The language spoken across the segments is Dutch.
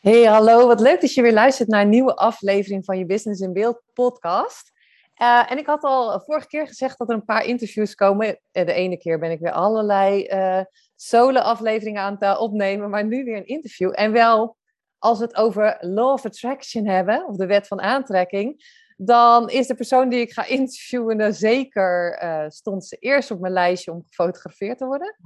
Hey, hallo. Wat leuk dat je weer luistert naar een nieuwe aflevering van je Business in Beeld podcast. Uh, en ik had al vorige keer gezegd dat er een paar interviews komen. Eh, de ene keer ben ik weer allerlei uh, solo-afleveringen aan het opnemen, maar nu weer een interview. En wel, als we het over Law of Attraction hebben, of de wet van aantrekking, dan is de persoon die ik ga interviewen zeker, stond ze eerst op mijn lijstje om gefotografeerd te worden.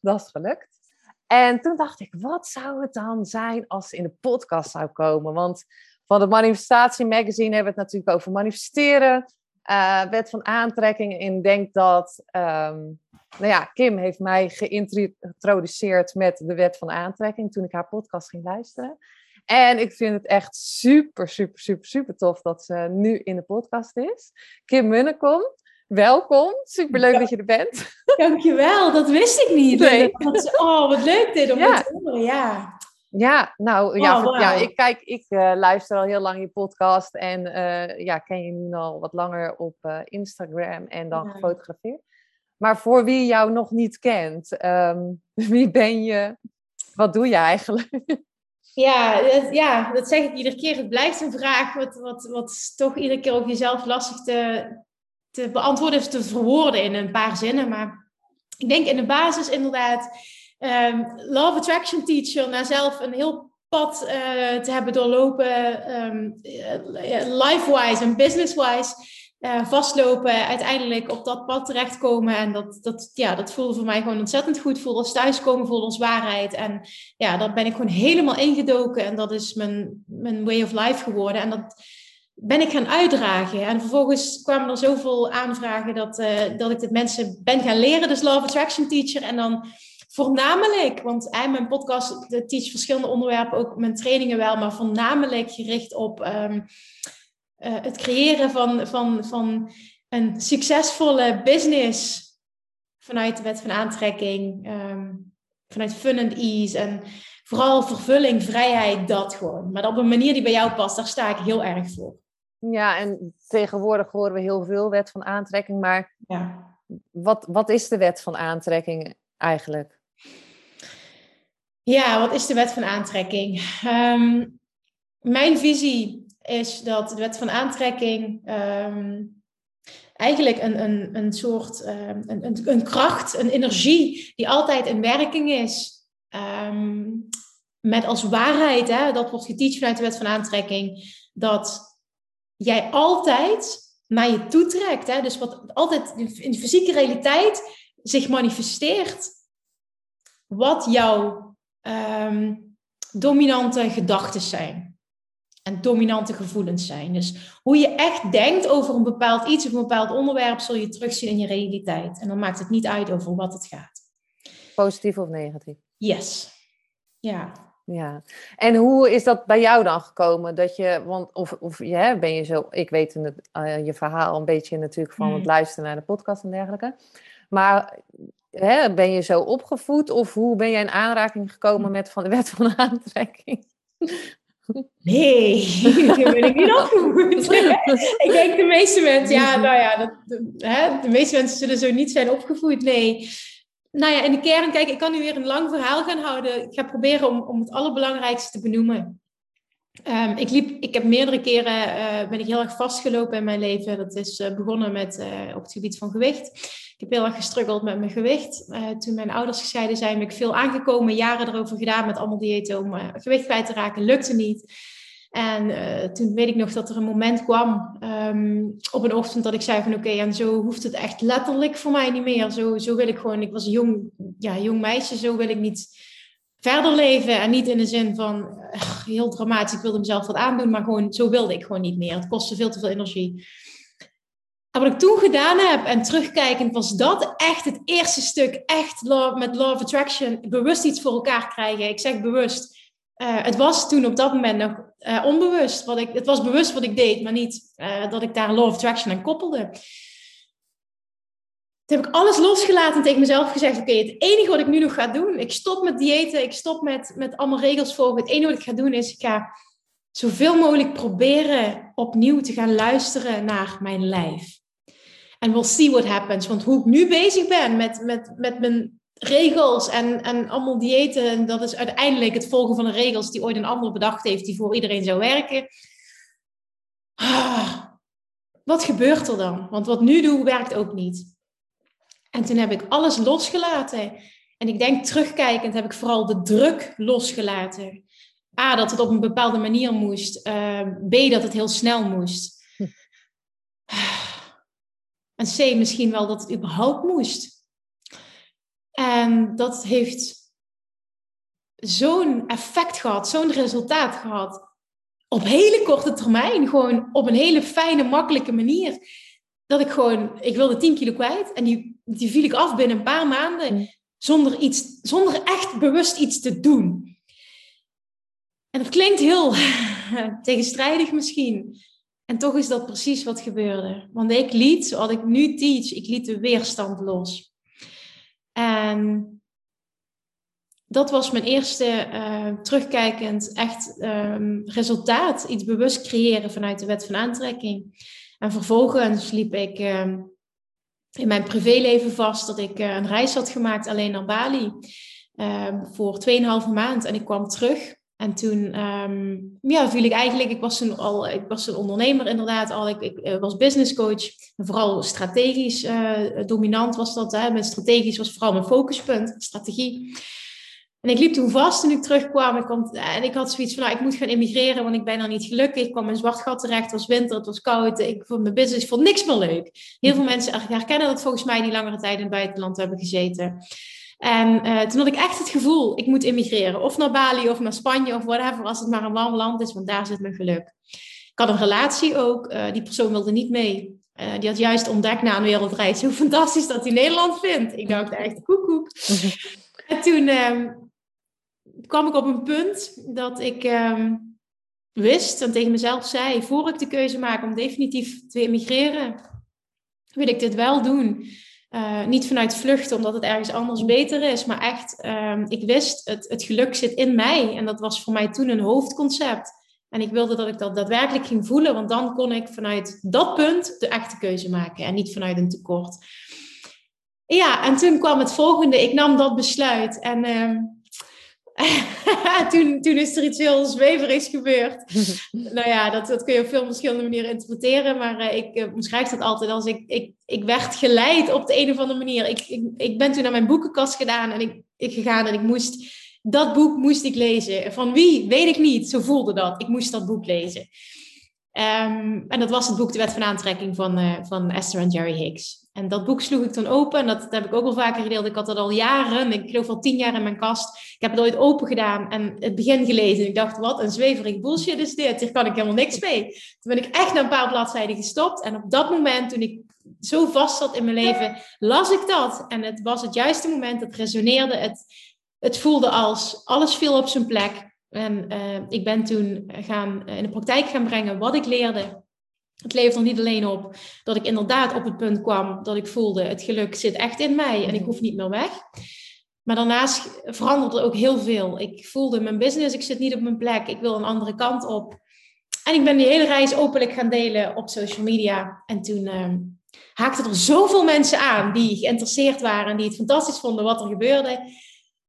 Dat is gelukt. En toen dacht ik, wat zou het dan zijn als ze in de podcast zou komen? Want van het Manifestatie Magazine hebben we het natuurlijk over manifesteren, uh, wet van aantrekking. En denk dat, um, nou ja, Kim heeft mij geïntroduceerd met de wet van aantrekking toen ik haar podcast ging luisteren. En ik vind het echt super, super, super, super tof dat ze nu in de podcast is. Kim Munnekom. Welkom, superleuk ja. dat je er bent. Dankjewel, dat wist ik niet. Nee. oh, wat leuk dit om ja. te horen, ja. Ja, nou ja, oh, wow. ja ik kijk, ik uh, luister al heel lang je podcast en uh, ja, ken je nu al wat langer op uh, Instagram en dan ja. gefotografeerd. Maar voor wie jou nog niet kent, um, wie ben je? Wat doe je eigenlijk? Ja dat, ja, dat zeg ik iedere keer. Het blijft een vraag wat, wat, wat toch iedere keer ook jezelf lastig te, te beantwoorden of te verwoorden in een paar zinnen. Maar ik denk in de basis inderdaad, um, Law of Attraction Teacher, na zelf een heel pad uh, te hebben doorlopen, um, life-wise en business-wise. Uh, vastlopen, uiteindelijk op dat pad terechtkomen. En dat, dat, ja, dat voelde voor mij gewoon ontzettend goed. Voelde als thuiskomen, voelde als waarheid. En ja, daar ben ik gewoon helemaal ingedoken. En dat is mijn, mijn way of life geworden. En dat, ben ik gaan uitdragen. En vervolgens kwamen er zoveel aanvragen dat, uh, dat ik dit mensen ben gaan leren. Dus Love Attraction Teacher. En dan voornamelijk, want uh, mijn podcast de teach verschillende onderwerpen, ook mijn trainingen wel, maar voornamelijk gericht op um, uh, het creëren van, van, van een succesvolle business vanuit de wet van aantrekking, um, vanuit fun and ease en vooral vervulling, vrijheid, dat gewoon. Maar op een manier die bij jou past, daar sta ik heel erg voor. Ja, en tegenwoordig horen we heel veel wet van aantrekking, maar ja. wat, wat is de wet van aantrekking eigenlijk? Ja, wat is de wet van aantrekking? Um, mijn visie is dat de wet van aantrekking um, eigenlijk een, een, een soort um, een, een, een, kracht, een energie die altijd in werking is. met als waarheid, hè, dat wordt geteacht vanuit de wet van aantrekking, dat jij altijd naar je toe trekt. Hè? Dus wat altijd in de fysieke realiteit zich manifesteert. Wat jouw um, dominante gedachten zijn. En dominante gevoelens zijn. Dus hoe je echt denkt over een bepaald iets of een bepaald onderwerp, zul je terugzien in je realiteit. En dan maakt het niet uit over wat het gaat. Positief of negatief? Yes. Ja. Ja, en hoe is dat bij jou dan gekomen? Dat je, want of, of ja, ben je zo, ik weet het, uh, je verhaal een beetje natuurlijk van het mm. luisteren naar de podcast en dergelijke. Maar hè, ben je zo opgevoed of hoe ben jij in aanraking gekomen met van de wet van aantrekking? Nee, ben ik niet opgevoed. ik denk de meeste mensen, ja, nou ja, dat, de, hè, de meeste mensen zullen zo niet zijn opgevoed. Nee, nou ja, in de kern, kijk, ik kan nu weer een lang verhaal gaan houden. Ik ga proberen om, om het allerbelangrijkste te benoemen. Um, ik, liep, ik heb meerdere keren uh, ben ik heel erg vastgelopen in mijn leven. Dat is uh, begonnen met uh, op het gebied van gewicht. Ik heb heel erg gestruggeld met mijn gewicht. toen mijn ouders gescheiden zijn, ben ik veel aangekomen, jaren erover gedaan met allemaal diëten om gewicht kwijt te raken. Lukte niet. En uh, toen weet ik nog dat er een moment kwam um, op een ochtend dat ik zei van oké, en zo hoeft het echt letterlijk voor mij niet meer. Zo, zo wil ik gewoon, ik was jong, ja, jong meisje, zo wil ik niet verder leven. En niet in de zin van uh, heel dramatisch, ik wilde mezelf wat aandoen, maar gewoon zo wilde ik gewoon niet meer. Het kostte veel te veel energie. En wat ik toen gedaan heb, en terugkijkend, was dat echt het eerste stuk. Echt met Law of Attraction. Bewust iets voor elkaar krijgen. Ik zeg bewust. Uh, het was toen op dat moment nog uh, onbewust. Wat ik, het was bewust wat ik deed, maar niet uh, dat ik daar Law of Attraction aan koppelde. Toen heb ik alles losgelaten en tegen mezelf gezegd: Oké, het enige wat ik nu nog ga doen, ik stop met diëten, ik stop met, met allemaal regels volgen. Het enige wat ik ga doen is: ik ga zoveel mogelijk proberen opnieuw te gaan luisteren naar mijn lijf. En we'll see what happens. Want hoe ik nu bezig ben met, met, met mijn regels en, en allemaal diëten, en dat is uiteindelijk het volgen van de regels die ooit een ander bedacht heeft, die voor iedereen zou werken. Ah, wat gebeurt er dan? Want wat nu doe, werkt ook niet. En toen heb ik alles losgelaten. En ik denk terugkijkend heb ik vooral de druk losgelaten. A, dat het op een bepaalde manier moest. Uh, B, dat het heel snel moest. Hm. En C, misschien wel dat het überhaupt moest. En dat heeft zo'n effect gehad, zo'n resultaat gehad. Op hele korte termijn, gewoon op een hele fijne, makkelijke manier. Dat ik gewoon, ik wilde 10 kilo kwijt en die, die viel ik af binnen een paar maanden. Hm. Zonder, iets, zonder echt bewust iets te doen. En dat klinkt heel tegenstrijdig misschien. En toch is dat precies wat gebeurde. Want ik liet, zoals ik nu teach, ik liet de weerstand los. En dat was mijn eerste uh, terugkijkend echt um, resultaat. Iets bewust creëren vanuit de wet van aantrekking. En vervolgens liep ik uh, in mijn privéleven vast dat ik uh, een reis had gemaakt alleen naar Bali. Ehm, voor 2,5 maand. En ik kwam terug en toen um, ja, viel ik eigenlijk, ik was toen al, ik was een ondernemer inderdaad al, ik, ik uh, was business coach, en vooral strategisch uh, dominant was dat. Hè. Mijn strategisch was vooral mijn focuspunt, strategie. En ik liep toen vast toen ik terugkwam. Ik en ik had zoiets van, nou, ik moet gaan emigreren, want ik ben er niet gelukkig. Ik kwam in een zwart gat terecht, het was winter, het was koud. Ik vond mijn business vond niks meer leuk. Heel veel mensen herkennen dat volgens mij die langere tijd in het buitenland hebben gezeten. En uh, toen had ik echt het gevoel, ik moet immigreren. Of naar Bali of naar Spanje of whatever, als het maar een warm land is, want daar zit mijn geluk. Ik had een relatie ook, uh, die persoon wilde niet mee. Uh, die had juist ontdekt na een wereldreis hoe fantastisch dat hij Nederland vindt. Ik dacht echt, koekoek. en toen ehm, kwam ik op een punt dat ik um, wist en tegen mezelf zei, voor ik de keuze maak om definitief te emigreren, wil ik dit wel doen. Uh, niet vanuit vluchten, omdat het ergens anders beter is, maar echt, um, ik wist, het, het geluk zit in mij. En dat was voor mij toen een hoofdconcept. En ik wilde dat ik dat daadwerkelijk ging voelen, want dan kon ik vanuit dat punt de echte keuze maken en niet vanuit een tekort. Ja, en toen kwam het volgende. Ik nam dat besluit en uh, toen, toen is er iets heel zweverigs gebeurd. nou ja, dat, dat kun je op veel verschillende manieren interpreteren. Maar uh, ik uh, beschrijf dat altijd als ik, ik, ik werd geleid op de een of andere manier. Ik, ik, ik ben toen naar mijn boekenkast gedaan en ik, ik gegaan en ik moest... Dat boek moest ik lezen. Van wie? Weet ik niet. Zo voelde dat. Ik moest dat boek lezen. Um, en dat was het boek De Wet van Aantrekking van, uh, van Esther en Jerry Hicks. En dat boek sloeg ik dan open. En dat, heb ik ook al vaker gedeeld. Ik had dat al jaren, ik geloof al tien jaar in mijn kast. Ik heb het ooit open gedaan en het begin gelezen. Ik dacht, wat een zweverig bullshit is dit. Hier kan ik helemaal niks mee. Toen ben ik echt na een paar bladzijden gestopt. En op dat moment, toen ik zo vast zat in mijn leven, las ik dat. En het was het juiste moment. Het resoneerde. Het, het voelde als alles viel op zijn plek. En uh, ik ben toen gaan, in de praktijk gaan brengen wat ik leerde het levert er niet alleen op dat ik inderdaad op het punt kwam dat ik voelde, het geluk zit echt in mij en ik hoef niet meer weg. Maar daarnaast veranderde er ook heel veel. Ik voelde mijn business, ik zit niet op mijn plek, ik wil een andere kant op. En ik ben die hele reis openlijk gaan delen op social media. En toen uh, haakten er zoveel mensen aan die geïnteresseerd waren en die het fantastisch vonden wat er gebeurde,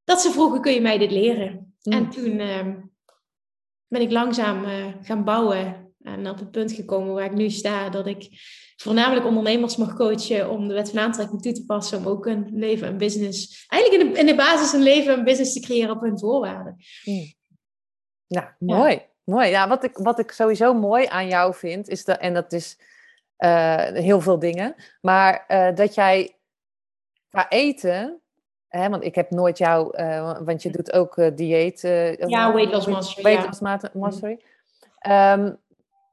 dat ze vroegen, kun je mij dit leren? Mm. En toen uh, ben ik langzaam uh, gaan bouwen en op het punt gekomen waar ik nu sta, dat ik voornamelijk ondernemers mag coachen om de wet van aantrekking toe te passen, om ook een leven en business, eigenlijk in de, in de basis een leven en business te creëren op hun voorwaarden. Hmm. Nou, mooi. Ja. Mooi. Ja, wat ik, wat ik sowieso mooi aan jou vind, is dat, en dat is uh, heel veel dingen, maar uh, dat jij qua eten, want ik heb nooit jou, uh, want je doet ook dieet. ja, weight loss mastery. Weight loss mastery. Um,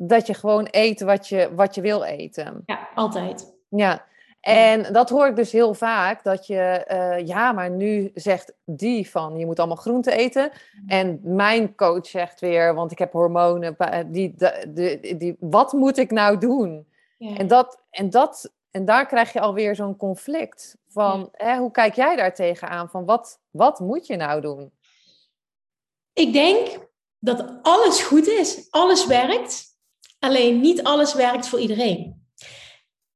dat je gewoon eet wat je, wat je wil eten. Ja, altijd. Ja, en dat hoor ik dus heel vaak, dat je, eh, ja, maar nu zegt die van, je moet allemaal groente eten. Mm. En mijn coach zegt weer, want ik heb hormonen, die, die, die, wat moet ik nou doen? Ja. En, dat, en, dat, en daar krijg je alweer zo'n conflict van, hè, hoe kijk jij daar tegenaan? Van wat, wat moet je nou doen? Ik denk dat alles goed is, alles werkt, alleen niet alles werkt voor iedereen.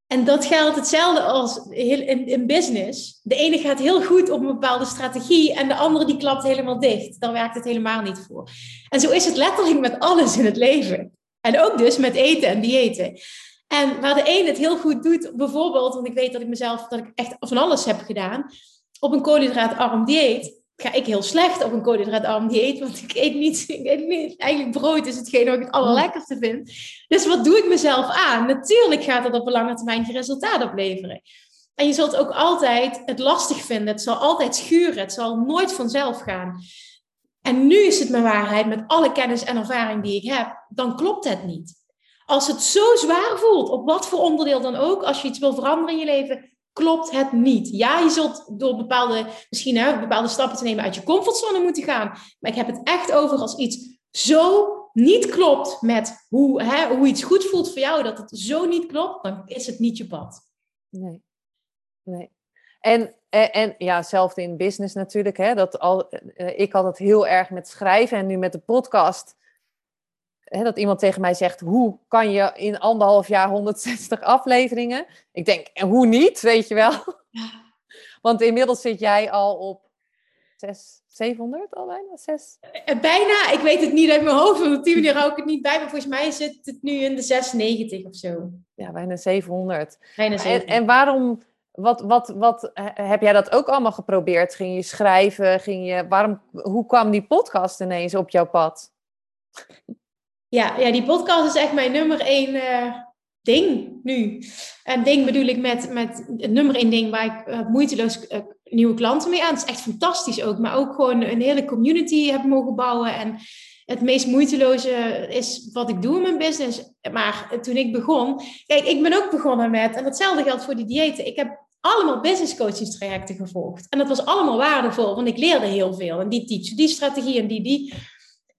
En dat geldt hetzelfde als in, in business. De ene gaat heel goed op een bepaalde strategie en de andere die klapt helemaal dicht. Daar werkt het helemaal niet voor. En zo is het letterlijk met alles in het leven. En ook dus met eten en diëten. En waar de een het heel goed doet, bijvoorbeeld, want ik weet dat ik mezelf, dat ik echt van alles heb gedaan, op een koolhydraatarm dieet, ga ik heel slecht op een koolhydraatarm dieet, want ik eet niet, ik eet niet, eigenlijk brood is hetgeen wat ik het allerlekkerste vind. Dus wat doe ik mezelf aan? Natuurlijk gaat dat op een lange termijn geen resultaat opleveren. En je zult ook altijd het lastig vinden, het zal altijd schuren, het zal nooit vanzelf gaan. En nu is het mijn waarheid, met alle kennis en ervaring die ik heb, dan klopt het niet. Als het zo zwaar voelt, op wat voor onderdeel dan ook, als je iets wil veranderen in je leven, klopt het niet. Ja, je zult door bepaalde, misschien hè, bepaalde stappen te nemen uit je comfortzone moeten gaan. Maar ik heb het echt over als iets zo niet klopt met hoe, hè, hoe iets goed voelt voor jou, dat het zo niet klopt, dan is het niet je pad. Nee. Nee. En, en, en ja, hetzelfde in business natuurlijk. Hè, dat al, eh, ik had het heel erg met schrijven en nu met de podcast hè, dat iemand tegen mij zegt: hoe kan je in anderhalf jaar 160 afleveringen? Ik denk, en hoe niet, weet je wel? Ja. Want inmiddels zit jij al op 6, 700 al bijna? 6? Eh, bijna, ik weet het niet uit mijn hoofd, want op die manier hou ik het niet bij. Maar volgens mij zit het nu in de 690 of zo. Ja, bijna 700. Bijna 700. En, en waarom, wat, wat, wat, heb jij dat ook allemaal geprobeerd? Ging je schrijven? Ging je, waarom, hoe kwam die podcast ineens op jouw pad? Ja, ja, die podcast is echt mijn nummer één uh, ding nu. En ding bedoel ik met, met het nummer één ding waar ik uh, moeiteloos uh, nieuwe klanten mee aan. Het is echt fantastisch ook. Maar ook gewoon een hele community heb mogen bouwen. En het meest moeiteloze is wat ik doe in mijn business. Maar toen ik begon... Kijk, ik ben ook begonnen met... En hetzelfde geldt voor die diëten. Ik heb allemaal business coaching trajecten gevolgd. En dat was allemaal waardevol, want ik leerde heel veel. En die teach, die strategie en die, die.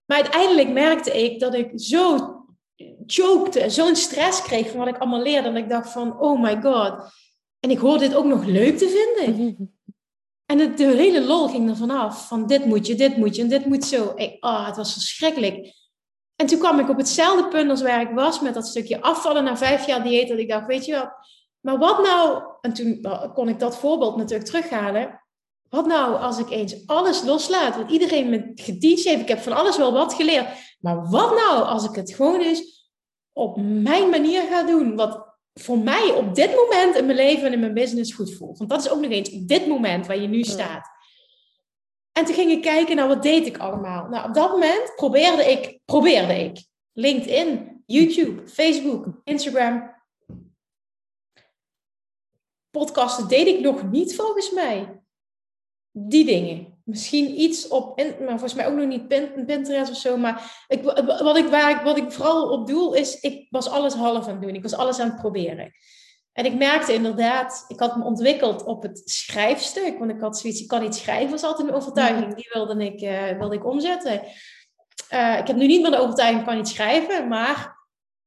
Maar uiteindelijk merkte ik dat ik zo chokte, zo'n stress kreeg van wat ik allemaal leerde. Dat ik dacht van, oh my god. En ik hoorde dit ook nog leuk te vinden. En het, de hele lol ging er vanaf. Van dit moet je, dit moet je en dit moet zo. Ik, oh, het was verschrikkelijk. En toen kwam ik op hetzelfde punt als waar ik was. Met dat stukje afvallen na vijf jaar dieet. Dat ik dacht, weet je wat. Maar wat nou... En toen kon ik dat voorbeeld natuurlijk terughalen. Wat nou als ik eens alles loslaat, wat iedereen me geteacht heeft, ik heb van alles wel wat geleerd, maar wat nou als ik het gewoon eens op mijn manier ga doen, wat voor mij op dit moment in mijn leven en in mijn business goed voelt. Want dat is ook nog eens op dit moment waar je nu staat. En toen ging ik kijken naar wat deed ik allemaal. Nou, op dat moment probeerde ik, probeerde ik LinkedIn, YouTube, Facebook, Instagram. Podcasten deed ik nog niet volgens mij die dingen. Misschien iets op, maar volgens mij ook nog niet Pinterest of zo. Maar ik, wat, ik, waar ik, wat ik vooral op doel is, ik was alles half aan het doen. Ik was alles aan het proberen. En ik merkte inderdaad, ik had me ontwikkeld op het schrijfstuk. Want ik had zoiets, ik kan niet schrijven, was altijd een overtuiging. Die wilde ik, uh, wilde ik omzetten. Uh, ik heb nu niet meer de overtuiging, ik kan niet schrijven. Maar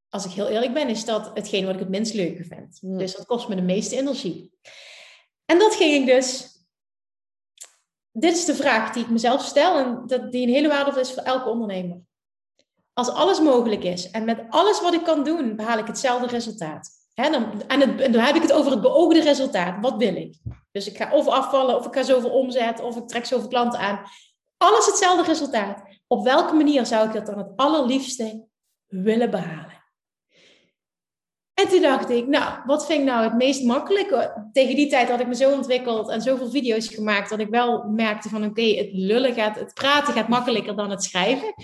als ik heel eerlijk ben, is dat hetgeen wat ik het minst leuke vind. Dus dat kost me de meeste energie. En dat ging ik dus dit is de vraag die ik mezelf stel en dat, die een hele waardevol is voor elke ondernemer. Als alles mogelijk is en met alles wat ik kan doen, behaal ik hetzelfde resultaat. Dan, en, dan heb ik het over het beoogde resultaat. Wat wil ik? Dus ik ga of afvallen, of ik ga zoveel omzet, of ik trek zoveel klanten aan. Alles hetzelfde resultaat. Op welke manier zou ik dat dan het allerliefste willen behalen? En toen dacht ik, nou, wat vind ik nou het meest makkelijk? Tegen die tijd had ik me zo ontwikkeld en zoveel video's gemaakt dat ik wel merkte van oké, het lullen gaat, het praten gaat makkelijker dan het schrijven.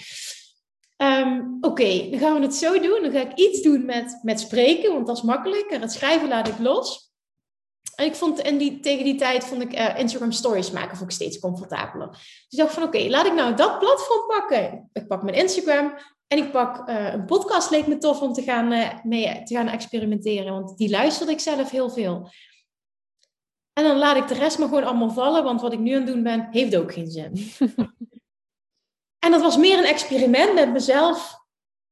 Ehm, oké, dan gaan we het zo doen. Dan ga ik iets doen met, met spreken, want dat is makkelijker. Het schrijven laat ik los. En ik vond, en die, tegen die tijd vond ik uh, Instagram stories maken vond ik steeds comfortabeler. Dus ik dacht van oké, laat ik nou dat platform pakken. Ik pak mijn Instagram, En ik pak uh, een podcast, leek me tof om te gaan, uh, mee te gaan experimenteren. Want die luisterde ik zelf heel veel. En dan laat ik de rest maar gewoon allemaal vallen. Want wat ik nu aan het doen ben, heeft ook geen zin. en dat was meer een experiment met mezelf.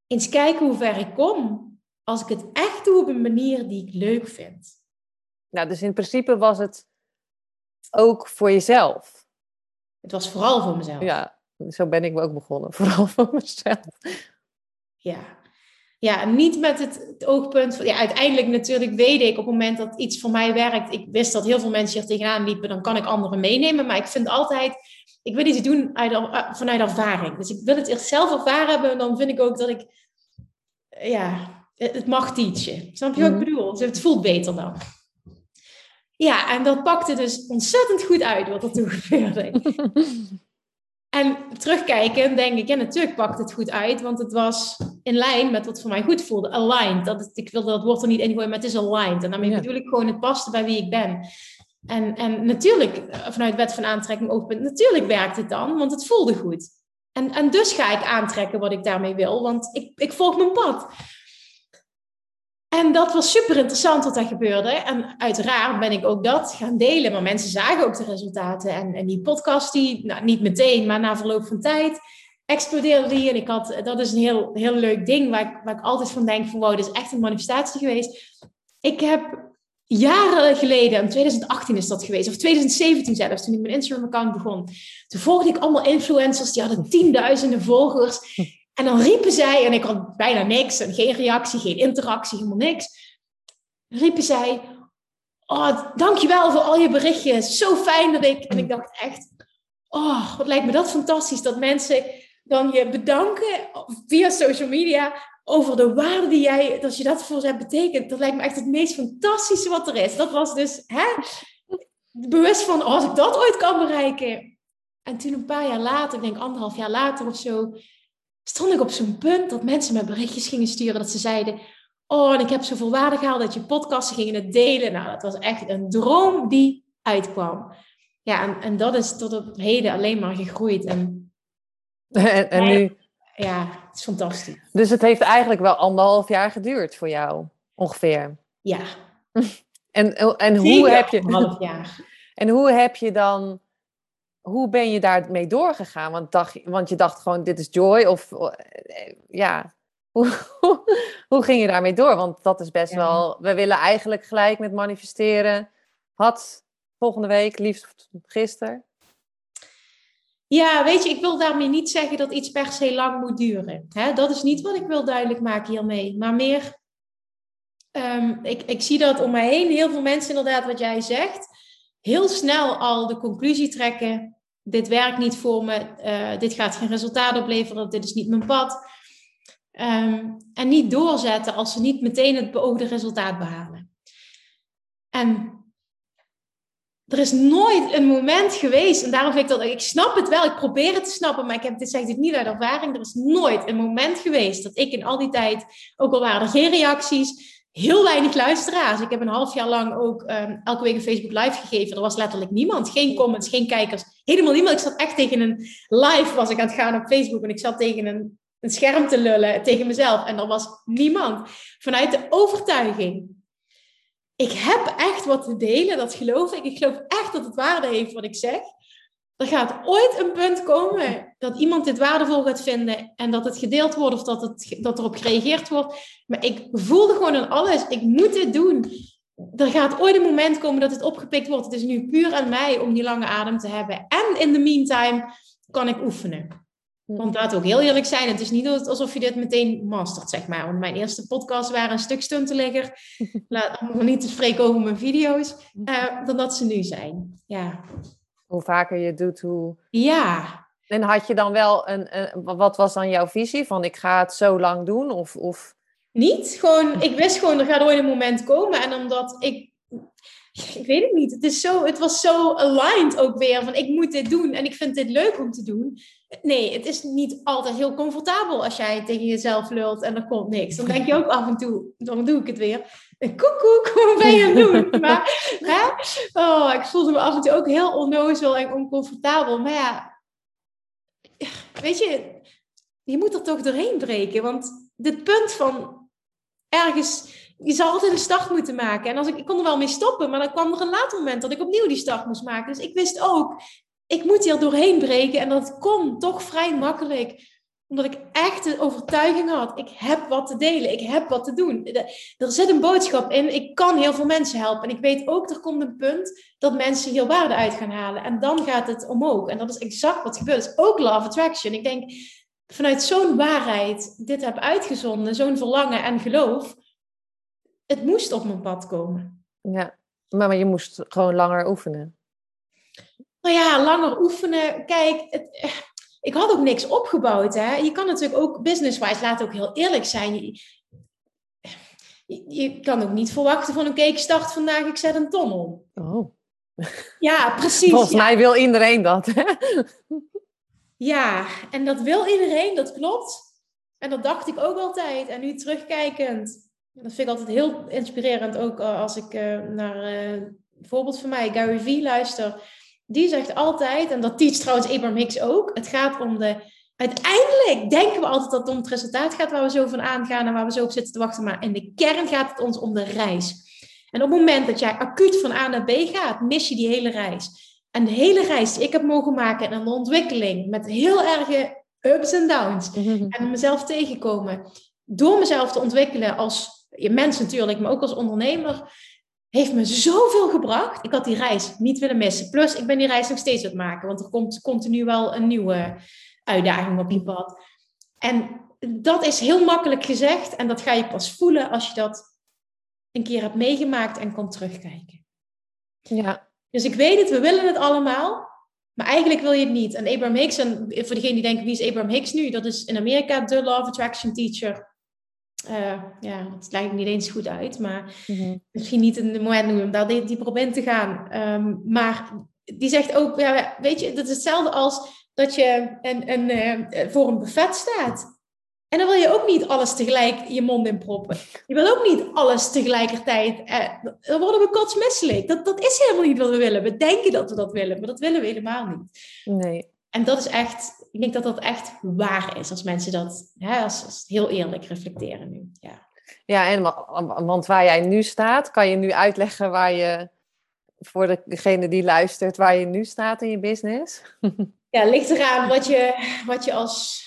Eens kijken hoe ver ik kom. Als ik het echt doe op een manier die ik leuk vind. Nou, dus in principe was het ook voor jezelf. Het was vooral voor mezelf. Ja, zo ben ik ook begonnen. Vooral voor mezelf. Ja. Ja, niet met het, het oogpunt van... Ja, uiteindelijk natuurlijk weet ik op het moment dat iets voor mij werkt... Ik wist dat heel veel mensen hier tegenaan liepen. Dan kan ik anderen meenemen. Maar ik vind altijd... Ik wil iets doen uit, eh, vanuit ervaring. Dus ik wil het eerst zelf ervaren hebben. En dan vind ik ook dat ik... Ja, het mag teachen. Snap je wat ik mhm. bedoel? Dus het voelt beter dan. Ja, en dat pakte dus ontzettend goed uit wat er toen gebeurde. en terugkijken denk ik, ja natuurlijk pakt het goed uit, want het was in lijn met wat voor mij goed voelde. Aligned. Dat, ik wilde dat woord er niet in gooien, maar het is aligned. En daarmee bedoel ik gewoon, het paste bij wie ik ben. En, en natuurlijk, eh, vanuit wet van aantrekking oogpunt, natuurlijk werkt het dan, want het voelde goed. En, en dus ga ik aantrekken wat ik daarmee wil, want ik, ik volg mijn pad. En dat was super interessant wat er gebeurde. En uiteraard ben ik ook dat gaan delen. Maar mensen zagen ook de resultaten. En, en die podcast, die, nou, niet meteen, maar na verloop van tijd, explodeerde die. En ik had, dat is een heel, heel leuk ding waar ik, waar ik altijd van denk: van wow, dit is echt een manifestatie geweest. Ik heb jaren geleden, in 2018 is dat geweest, of 2017 zelfs, toen ik mijn Instagram-account begon. Toen volgde ik allemaal influencers, die hadden tienduizenden volgers. En dan riepen zij, en ik had bijna niks, en geen reactie, geen interactie, helemaal niks. Riepen zij, oh, dankjewel voor al je berichtjes. Zo fijn dat ik... En ik dacht echt, oh, wat lijkt me dat fantastisch. Dat mensen dan je bedanken via social media over de waarde die jij, dat je dat voor ze hebt betekend. Dat lijkt me echt het meest fantastische wat er is. Dat was dus, hè, bewust van, oh, als ik dat ooit kan bereiken. En toen een paar jaar later, ik denk anderhalf jaar later of zo, stond ik op zo'n punt dat mensen me berichtjes gingen sturen. Dat ze zeiden, oh, en ik heb zoveel waarde gehaald dat je podcasten gingen het delen. Nou, dat was echt een droom die uitkwam. Ja, en, en dat is tot op heden alleen maar gegroeid. En, en, en nu? Ja, het is fantastisch. Dus het heeft eigenlijk wel anderhalf jaar geduurd voor jou, ongeveer? Ja. En, en hoe heb je... Anderhalf jaar. En hoe heb je dan hoe ben je daarmee doorgegaan? Want, dacht, want je dacht gewoon, dit is joy. Of eh, ja, hoe, hoe, ging je daarmee door? Want dat is best wel... We willen eigenlijk gelijk met manifesteren. Had volgende week, liefst gisteren. Ja, weet je, ik wil daarmee niet zeggen dat iets per se lang moet duren. Hè? Dat is niet wat ik wil duidelijk maken hiermee. Maar meer, um, ik, ik zie dat om mij heen heel veel mensen inderdaad, wat jij zegt, heel snel al de conclusie trekken dit werkt niet voor me, uh, dit gaat geen resultaat opleveren, dit is niet mijn pad. Um, en niet doorzetten als ze niet meteen het beoogde resultaat behalen. En er is nooit een moment geweest, en daarom vind ik dat, ik snap het wel, ik probeer het te snappen, maar ik heb, dit zeg ik niet uit ervaring, er is nooit een moment geweest dat ik in al die tijd, ook al waren er geen reacties, heel weinig luisteraars. Ik heb een half jaar lang ook um, elke week een Facebook live gegeven. Er was letterlijk niemand. Geen comments, geen kijkers. Helemaal niemand. Ik zat echt tegen een live was ik aan het gaan op Facebook. En ik zat tegen een, een scherm te lullen tegen mezelf. En er was niemand. Vanuit de overtuiging. Ik heb echt wat te delen. Dat geloof ik. Ik geloof echt dat het waarde heeft wat ik zeg er gaat ooit een punt komen dat iemand dit waardevol gaat vinden en dat het gedeeld wordt of dat, het, dat erop gereageerd wordt. Maar ik voelde gewoon aan alles, ik moet dit doen. Er gaat ooit een moment komen dat het opgepikt wordt. Het is nu puur aan mij om die lange adem te hebben. En in the meantime kan ik oefenen. Want laat ook heel eerlijk zijn, het is niet alsof je dit meteen mastert, zeg maar. Want mijn eerste podcast waren een stuk stunteligger. Laat me niet te spreken over mijn video's, uh, dan dat ze nu zijn. Ja hoe vaker je het doet, hoe... Ja. En had je dan wel een, een, wat was dan jouw visie? Van ik ga het zo lang doen of... of... Niet, gewoon, ik wist gewoon, er gaat ooit een moment komen. En omdat ik, ik weet het niet, het, is zo, het was zo aligned ook weer. Van ik moet dit doen en ik vind dit leuk om te doen. Nee, het is niet altijd heel comfortabel als jij tegen jezelf lult en er komt niks. Dan denk je ook af en toe, dan doe ik het weer. Koekoek, wat ben je aan het doen? Maar hè? Oh, ik voelde me af en toe ook heel onnozel en oncomfortabel. Maar ja, weet je, je moet er toch doorheen breken. Want dit punt van ergens, je zal altijd een start moeten maken. En als ik, ik kon er wel mee stoppen, maar dan kwam er een later moment dat ik opnieuw die start moest maken. Dus ik wist ook, ik moet hier doorheen breken. En dat kon toch vrij makkelijk omdat ik echt de overtuiging had, ik heb wat te delen, ik heb wat te doen. Er zit een boodschap in, ik kan heel veel mensen helpen. En ik weet ook, er komt een punt dat mensen hier waarde uit gaan halen. En dan gaat het omhoog. En dat is exact wat gebeurt. Is ook love attraction. Ik denk, vanuit zo'n waarheid dit heb uitgezonden, zo'n verlangen en geloof, het moest op mijn pad komen. Ja, maar, je moest gewoon langer oefenen. Nou ja, langer oefenen. Kijk, het, ik had ook niks opgebouwd. Hè? Je kan natuurlijk ook business-wise, laten ook heel eerlijk zijn. Je, je, kan ook niet verwachten van een start vandaag, ik zet een ton om. Oh. Ja, precies. Volgens mij wil iedereen dat. Hè? Ja, en dat wil iedereen, dat klopt. En dat dacht ik ook altijd. En nu terugkijkend, dat vind ik altijd heel inspirerend. Ook eh, als ik uh, naar uh, voorbeeld van mij, Gary Vee, luister die zegt altijd, en dat teach trouwens Abraham Hicks ook, het gaat om de... Uiteindelijk denken we altijd dat het om het resultaat gaat waar we zo van aangaan en waar we zo op zitten te wachten, maar in de kern gaat het ons om de reis. En op het moment dat jij acuut van A naar B gaat, mis je die hele reis. En de hele reis die ik heb mogen maken en een ontwikkeling met heel erge ups en downs en mezelf tegenkomen, door mezelf te ontwikkelen als je mens natuurlijk, maar ook als ondernemer, heeft me zoveel gebracht. Ik had die reis niet willen missen. Plus, ik ben die reis nog steeds aan het maken, want er komt continu wel een nieuwe uitdaging op je pad. En dat is heel makkelijk gezegd en dat ga je pas voelen als je dat een keer hebt meegemaakt en kan terugkijken. Ja. Dus ik weet het, we willen het allemaal, maar eigenlijk wil je het niet. En Abraham Hicks, en voor degene die denken, wie is Abraham Hicks nu? Dat is in Amerika de Law of Attraction teacher. Uh, ja, het lijkt niet eens goed uit, maar mhm. misschien niet een moment om daar dieper op in te gaan. Um, maar die zegt ook, ja, weet je, dat is hetzelfde als dat je een, een, uh, voor een buffet staat. En dan wil je ook niet alles tegelijk je mond in proppen. Je wil ook niet alles tegelijkertijd. Uh, dan worden we kotsmisselijk. Dat, dat is helemaal niet wat we willen. We denken dat we dat willen, maar dat willen we helemaal niet. Nee. En dat is echt, ik denk dat dat echt waar is als mensen dat, hè, als, als heel eerlijk reflecteren nu. Ja. ja, en want waar jij nu staat, kan je nu uitleggen waar je, voor degene die luistert, waar je nu staat in je business? Ja, ligt eraan wat je, wat je als,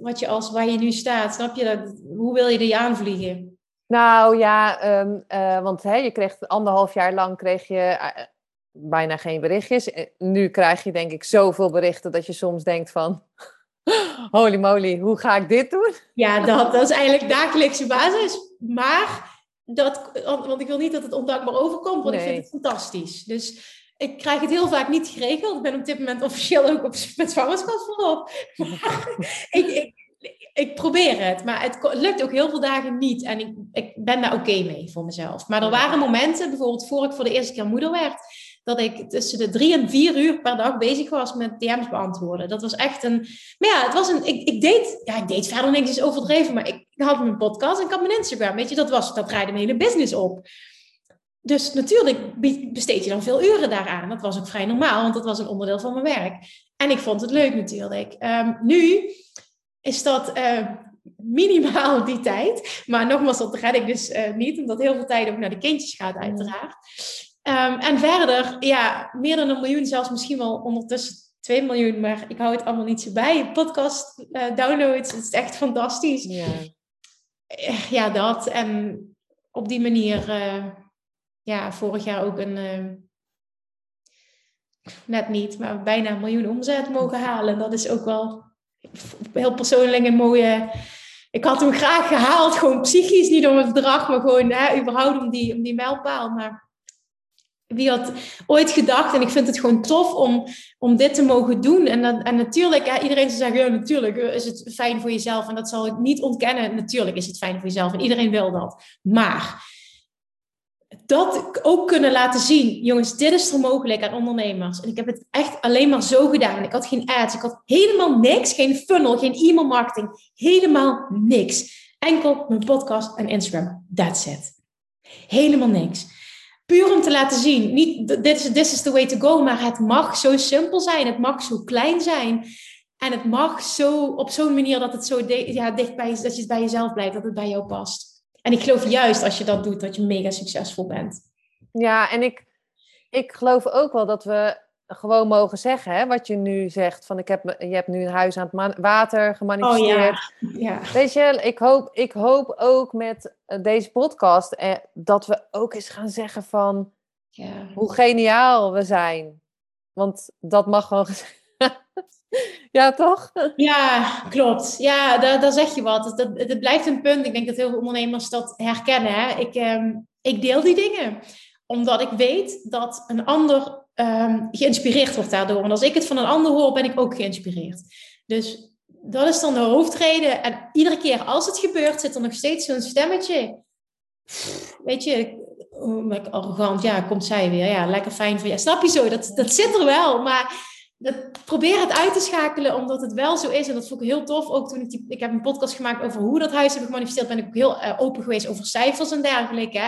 wat je als, waar je nu staat, snap je dat? Hoe wil je er je aanvliegen? Nou ja, um, uh, want hè, je kreeg anderhalf jaar lang kreeg je eh, bijna geen berichtjes. Nu krijg je denk ik zoveel berichten dat je soms denkt van... Holy moly, hoe ga ik dit doen? Ja, dat, dat is eigenlijk dagelijkse basis. Maar, dat, want ik wil niet dat het ondankbaar overkomt, want ik vind het fantastisch. Dus ik krijg het heel vaak niet geregeld. Ik ben op dit moment officieel ook op, met zwangerschapsverlof. ik, ik, ik probeer het, maar het lukt ook heel veel dagen niet. En ik, ik ben daar oké mee voor mezelf. Maar er waren momenten, bijvoorbeeld voor ik voor de eerste keer moeder werd dat ik tussen de drie en vier uur per dag bezig was met DM's beantwoorden. Dat was echt een. Maar ja, het was een. Ik, ik deed. Ja, ik deed verder niks is overdreven, maar ik, had mijn podcast en ik had mijn Instagram. Weet je, dat was. Dat draaide mijn hele business op. Dus natuurlijk besteed je dan veel uren daaraan. Dat was ook vrij normaal, want dat was een onderdeel van mijn werk. En ik vond het leuk natuurlijk. Um, nu is dat. Uh, minimaal die tijd. Maar nogmaals, dat red ik dus uh, niet, omdat heel veel tijd ook naar de kindjes gaat, uiteraard. Um, en verder, ja, meer dan een miljoen, zelfs misschien wel ondertussen 2 miljoen, maar ik hou het allemaal niet zo bij. Podcast uh, downloads, het is echt fantastisch. Ja. Uh, ja, dat. En op die manier, uh, ja, vorig jaar ook een, net niet, maar bijna een miljoen omzet mogen halen. Dat is ook wel heel persoonlijk een mooie ik had hem graag gehaald, gewoon psychisch, niet om het bedrag, maar gewoon hè, überhaupt om die, om die mijlpaal. Maar wie had ooit gedacht, en ik vind het gewoon tof om, om dit te mogen doen. En, dat, en natuurlijk, ja, iedereen zou zeggen, natuurlijk is het fijn voor jezelf. En dat zal ik niet ontkennen. Natuurlijk is het fijn voor jezelf en iedereen wil dat. Maar dat ook kunnen laten zien, jongens, dit is er mogelijk aan ondernemers. En ik heb het echt alleen maar zo gedaan. Ik had geen ads, ik had helemaal niks, geen funnel, geen e-mail marketing, helemaal niks. Enkel mijn podcast en Instagram. That's it. Helemaal niks. Puur om te laten zien, niet this is, this is the way to go, maar het mag zo simpel zijn, het mag zo klein zijn. En het mag zo op zo'n manier dat het zo ja, dicht bij, dat je het bij jezelf blijft, dat het bij jou past. En ik geloof juist als je dat doet, dat je mega succesvol bent. Ja, en ik, ik geloof ook wel dat we gewoon mogen zeggen, hè, wat je nu zegt. Van ik heb, je hebt nu een huis aan het water gemanifesteerd. Oh, ja. ja. Weet je, ik hoop, ik hoop ook met eh, deze podcast eh, dat we ook eens gaan zeggen van ja. hoe geniaal we zijn. Want dat mag gewoon Ja, toch? Ja, klopt. Ja, daar, daar zeg je wat. Dat, dat, het blijft een punt. Ik denk dat heel veel ondernemers dat herkennen. Hè? Ik, ehm, ik deel die dingen omdat ik weet dat een ander um, geïnspireerd wordt daardoor. En als ik het van een ander hoor, ben ik ook geïnspireerd. Dus dat is dan de hoofdreden. En iedere keer als het gebeurt, zit er nog steeds zo'n stemmetje. Weet je, oh, arrogant, ja, komt zij weer. Ja, lekker fijn van ja. Snap je zo? Dat, dat zit er wel. Maar dat, probeer het uit te schakelen, omdat het wel zo is. En dat vond ik heel tof. Ook toen ik, ik heb een podcast gemaakt over hoe dat huis heb gemanifesteerd, ben ik ook heel uh, open geweest over cijfers en dergelijke.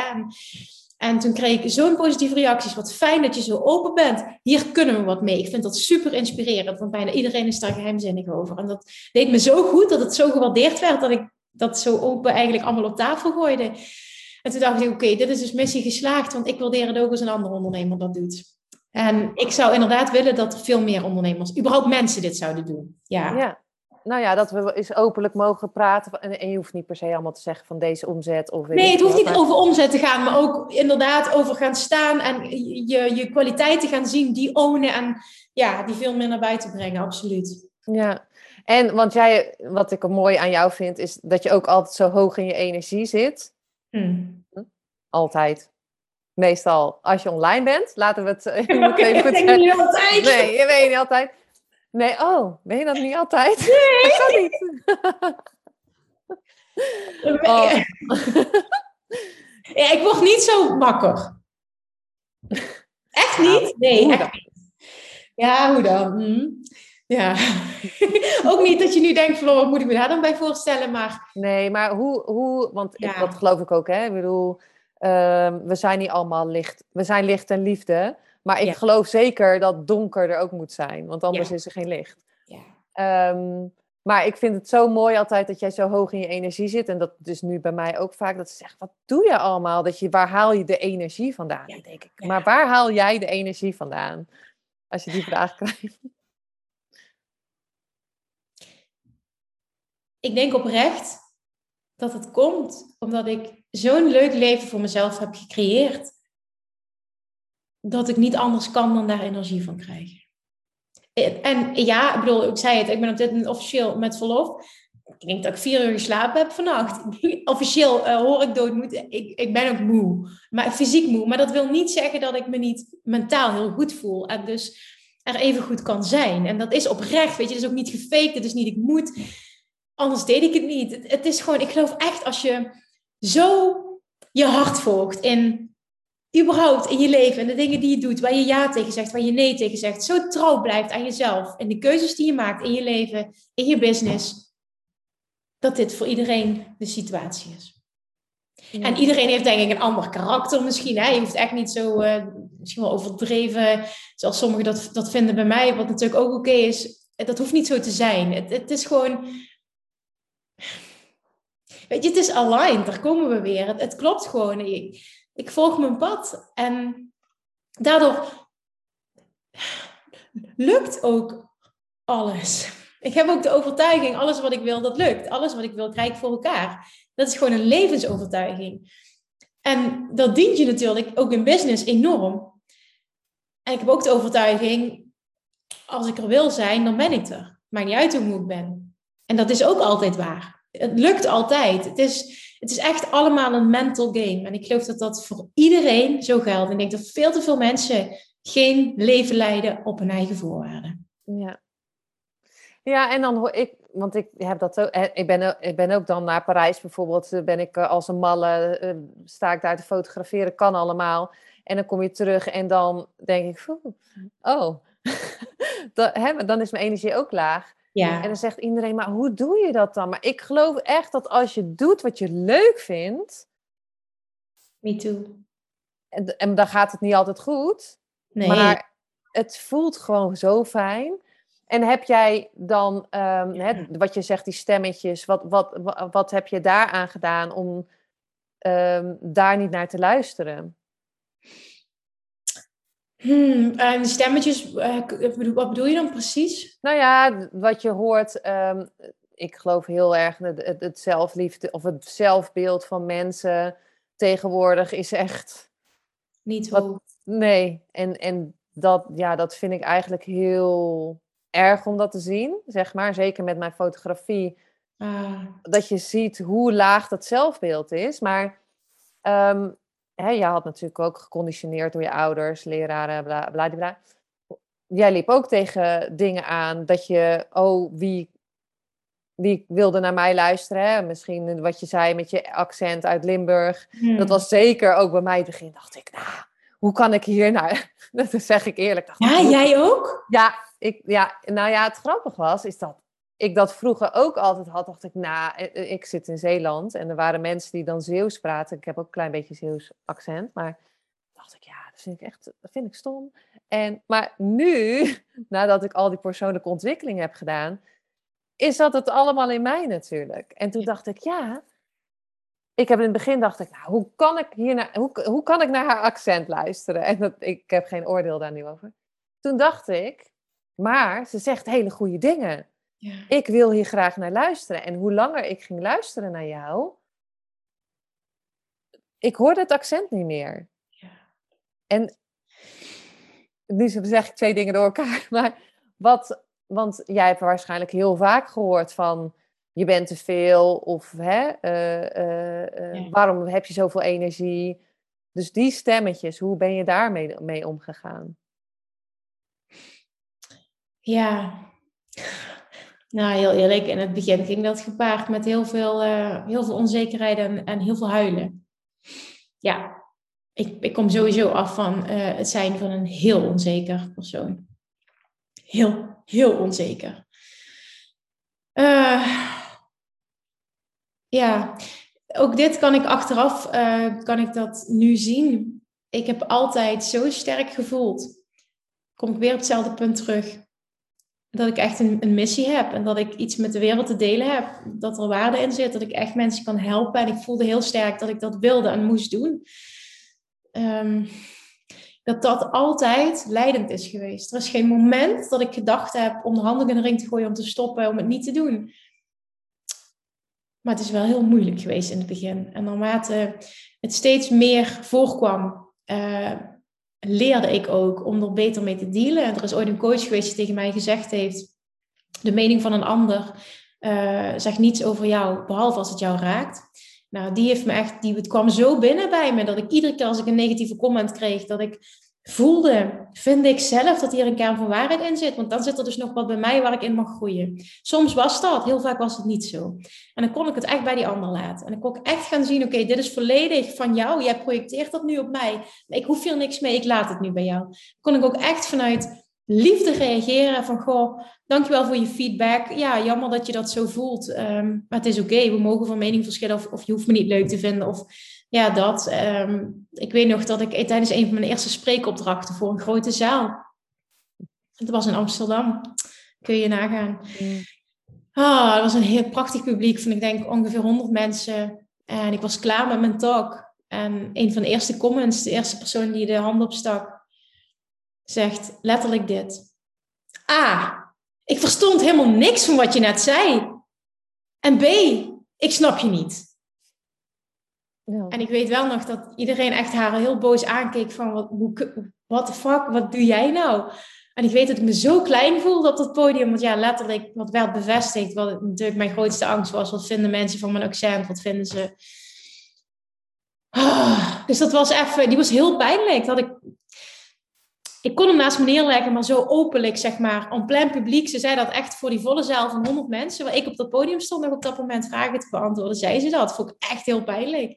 En toen kreeg ik zo'n positieve reacties. Wat fijn dat je zo open bent. Hier kunnen we wat mee. Ik vind dat super inspirerend, want bijna iedereen is daar geheimzinnig over. En dat deed me zo goed dat het zo gewaardeerd werd dat ik dat zo open eigenlijk allemaal op tafel gooide. En toen dacht ik, oké, dit is dus missie geslaagd, want ik waardeer het ook als een andere ondernemer dat doet. En ik zou inderdaad willen dat veel meer ondernemers, überhaupt mensen, dit zouden doen. Ja. ja nou ja, dat we eens openlijk mogen praten. En, en, je hoeft niet per se allemaal te zeggen van deze omzet. Of nee, het hoeft niet over omzet te gaan, maar ook inderdaad over gaan staan en je, je kwaliteiten gaan zien, die ownen en ja, die veel meer naar buiten brengen, absoluut. Ja, en want jij, wat ik mooi aan jou vind, is dat je ook altijd zo hoog in je energie zit. Hmm. Hm? Altijd. Meestal als je online bent, laten we het uh, even goed zeggen. niet altijd. Nee, je weet niet altijd. Nee, oh, ben je dat niet altijd? Nee. Dat kan niet. Oh. Ja, ik word niet zo wakker. Echt niet? Nee, echt niet. Ja, hoe dan? Hm. Ja. ook niet dat je nu denkt van, oh, wat moet ik me daar dan bij voorstellen? Maar... Nee, maar hoe, hoe want ik, dat geloof ik ook, hè. Ik bedoel, uh, we zijn niet allemaal licht. We zijn licht en liefde. Maar ik geloof zeker dat donker er ook moet zijn, want anders is er geen licht. Ja. Um, maar ik vind het zo mooi altijd dat jij zo hoog in je energie zit. En dat dus nu bij mij ook vaak, dat ze zeggen, wat doe je allemaal? Dat je, waar haal je de energie vandaan, denk ik. Maar waar haal jij de energie vandaan? Als je die vraag krijgt. Ik denk oprecht dat het komt omdat ik zo'n leuk leven voor mezelf heb gecreëerd dat ik niet anders kan dan daar energie van krijgen. En ja, ik bedoel, ik zei het, ik ben op dit moment officieel met verlof. Ik denk dat ik vier uur geslapen heb vannacht. Officieel uh, hoor ik doodmoed. Ik, ik ben ook moe, maar fysiek moe. Maar dat wil niet zeggen dat ik me niet mentaal heel goed voel. En dus er even goed kan zijn. En dat is oprecht, weet je. Het is ook niet gefaked. Het is niet ik moet. Anders deed ik het niet. Het, het is gewoon, ik geloof echt als je zo je hart volgt in überhaupt in je leven en de dingen die je doet, waar je ja tegen zegt, waar je nee tegen zegt, zo trouw blijft aan jezelf en de keuzes die je maakt in je leven, in je business, dat dit voor iedereen de situatie is. En iedereen heeft denk ik een ander karakter misschien. Hè? Je hoeft echt niet zo, uh, misschien wel overdreven, zoals sommigen dat, dat vinden bij mij, wat natuurlijk ook oké is. Dat hoeft niet zo te zijn. Het, het is gewoon... Weet je, het is aligned, daar komen we weer. Het, het klopt gewoon ik volg mijn pad. En daardoor lukt ook alles. Ik heb ook de overtuiging, alles wat ik wil, dat lukt. Alles wat ik wil, krijg ik voor elkaar. Dat is gewoon een levensovertuiging. En dat dient je natuurlijk ook in business enorm. En ik heb ook de overtuiging, als ik er wil zijn, dan ben ik er. Maakt niet uit hoe moe ik ben. En dat is ook altijd waar. Het lukt altijd. Het is, het is echt allemaal een mental game. En ik geloof dat dat voor iedereen zo geldt. Ik denk dat veel te veel mensen geen leven leiden op hun eigen voorwaarden. Ja. Ja, en dan hoor ik, want ik heb dat ook, ik ben, ik ben ook dan naar Parijs bijvoorbeeld, eh, ben ik eh, als een malle, eh, sta ik daar te fotograferen, kan allemaal. En dan kom je terug en dan denk ik, oh, dan is mijn energie ook laag. Ja. En dan zegt iedereen, maar hoe doe je dat dan? Maar ik geloof echt dat als je doet wat je leuk vindt. Me too. En, en dan gaat het niet altijd goed. Nee. Maar het voelt gewoon zo fijn. En heb jij dan, um, wat je zegt, die stemmetjes, wat, wat, wat, heb je daaraan gedaan om um, daar niet naar te luisteren? Hmm, en stemmetjes, uh, wat bedoel je dan precies? Nou ja, wat je hoort, um, ik geloof heel erg het, het, zelfliefde of het zelfbeeld van mensen tegenwoordig is echt. Niet wat, Nee, en, en dat, ja, dat vind ik eigenlijk heel erg om dat te zien, zeg maar. Zeker met mijn fotografie. Ah. Dat je ziet hoe laag dat zelfbeeld is. Maar um, hè, je had natuurlijk ook geconditioneerd door je ouders, leraren, bla bla bla. Jij liep ook tegen dingen aan dat je, oh, wie, wie wilde naar mij luisteren? Hè? Misschien wat je zei met je accent uit Limburg. Dat hmm. was zeker ook bij mij in het begin. Dacht ik, nou, hoe kan ik hier naar? Dat zeg ik eerlijk. Dacht, ja, jij ook? Ja, ik, ja, nou ja, het grappige was, is dat ik dat vroeger ook altijd had. Dacht ik, nou, eh, eh, ik zit in Zeeland en er waren mensen die dan Zeeuws praten. Ik heb ook een klein beetje Zeeuws accent, maar dacht ik, ja, dat vind ik echt, dat vind ik stom. En, maar nu, nadat ik al die persoonlijke ontwikkelingen heb gedaan, is dat het allemaal in mij natuurlijk. En toen dacht ik, ja, ik heb in het begin dacht ik, nou, hoe kan ik hier naar, hoe, hoe kan ik naar haar accent luisteren? En dat, ik heb geen oordeel daar nu over. Toen dacht ik, maar ze zegt hele goede dingen. Ja. Ik wil hier graag naar luisteren. En hoe langer ik ging luisteren naar jou, ik hoorde het accent niet meer. Ja. En nu zeg ik twee dingen door elkaar, maar wat, want jij hebt waarschijnlijk heel vaak gehoord van je bent te veel of hè, eh, eh, eh, waarom heb je zoveel energie? Dus die stemmetjes, hoe ben je daarmee mee omgegaan? Ja, nou heel eerlijk, in het begin ging dat gepaard met heel veel, heel veel onzekerheid en, en heel veel huilen. Ja, ik, ik kom sowieso af van het zijn van een heel onzeker persoon. Heel, heel onzeker. Uh, ja, ook dit kan ik achteraf, kan ik dat nu zien. Ik heb altijd zo sterk gevoeld. Kom ik weer op hetzelfde punt terug. Dat ik echt een, een, missie heb en dat ik iets met de wereld te delen heb. Dat er waarde in zit, dat ik echt mensen kan helpen. En ik voelde heel sterk dat ik dat wilde en moest doen. Um, dat dat altijd leidend is geweest. Er is geen moment dat ik gedacht heb om de handen in de ring te gooien om te stoppen, om het niet te doen. Maar het is wel heel moeilijk geweest in het begin. En naarmate het steeds meer voorkwam, uh, leerde ik ook om er beter mee te dealen. En er is ooit een coach geweest die tegen mij gezegd heeft: de mening van een ander uh, zegt niets over jou, behalve als het jou raakt. Nou, die heeft me echt, die, het kwam zo binnen bij me dat ik iedere keer als ik een negatieve comment kreeg, dat ik voelde, vind ik zelf dat hier een kern van waarheid in zit. Want dan zit er dus nog wat bij mij waar ik in mag groeien. Soms was dat, heel vaak was het niet zo. En dan kon ik het echt bij die ander laten. En dan kon ik echt gaan zien, oké, dit is volledig van jou. Jij projecteert dat nu op mij. Ik hoef hier niks mee, ik laat het nu bij jou. Kon ik ook echt vanuit liefde reageren van, goh, dankjewel voor je feedback. Ja, jammer dat je dat zo voelt. Um, maar het is oké, we mogen van mening verschillen of, of je hoeft me niet leuk te vinden of ja, dat. Ehm, ik weet nog dat ik tijdens een van mijn eerste spreekopdrachten voor een grote zaal. Het was in Amsterdam. Kun je nagaan. Mm. Ah, dat was een heel prachtig publiek van, ik denk, ongeveer 100 mensen. En ik was klaar met mijn talk. En een van de eerste comments, de eerste persoon die de hand opstak, zegt letterlijk dit. A, ik verstond helemaal niks van wat je net zei. En B, ik snap je niet. En ik weet wel nog dat iedereen echt haar heel boos aankeek van, wat, what the fuck, wat doe jij nou? En ik weet dat ik me zo klein voelde op dat podium, want ja, letterlijk, wat werd bevestigd, wat natuurlijk mijn grootste angst was, wat vinden mensen van mijn accent, wat vinden ze... Ah, dus dat was even, die was heel pijnlijk, dat ik ik kon hem naast me neerleggen, maar zo openlijk, zeg maar, en plein publiek. Ze zei dat echt voor die volle zaal van 100 mensen, waar ik op dat podium stond nog op dat moment vragen te beantwoorden, zei ze dat. Vond ik echt heel pijnlijk.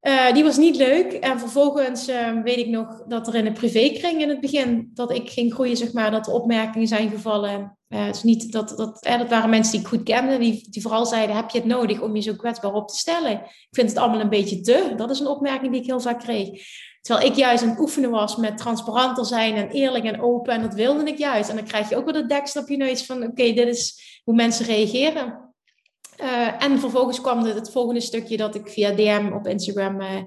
Uh, die was niet leuk. En vervolgens uh, weet ik nog dat er in de privékring in het begin, dat ik ging groeien, zeg maar, dat er opmerkingen zijn gevallen. Uh, is niet dat, dat, dat waren mensen die ik goed kende, die, die vooral zeiden, heb je het nodig om je zo kwetsbaar op te stellen? Ik vind het allemaal een beetje te. Dat is een opmerking die ik heel vaak kreeg. Terwijl ik juist aan het oefenen was met transparanter zijn en eerlijk en open. En dat wilde ik juist. En dan krijg je ook wel de deksel op je neus van, oké, dit is hoe mensen reageren. Uh, en vervolgens kwam het, het, volgende stukje dat ik via DM op Instagram uh,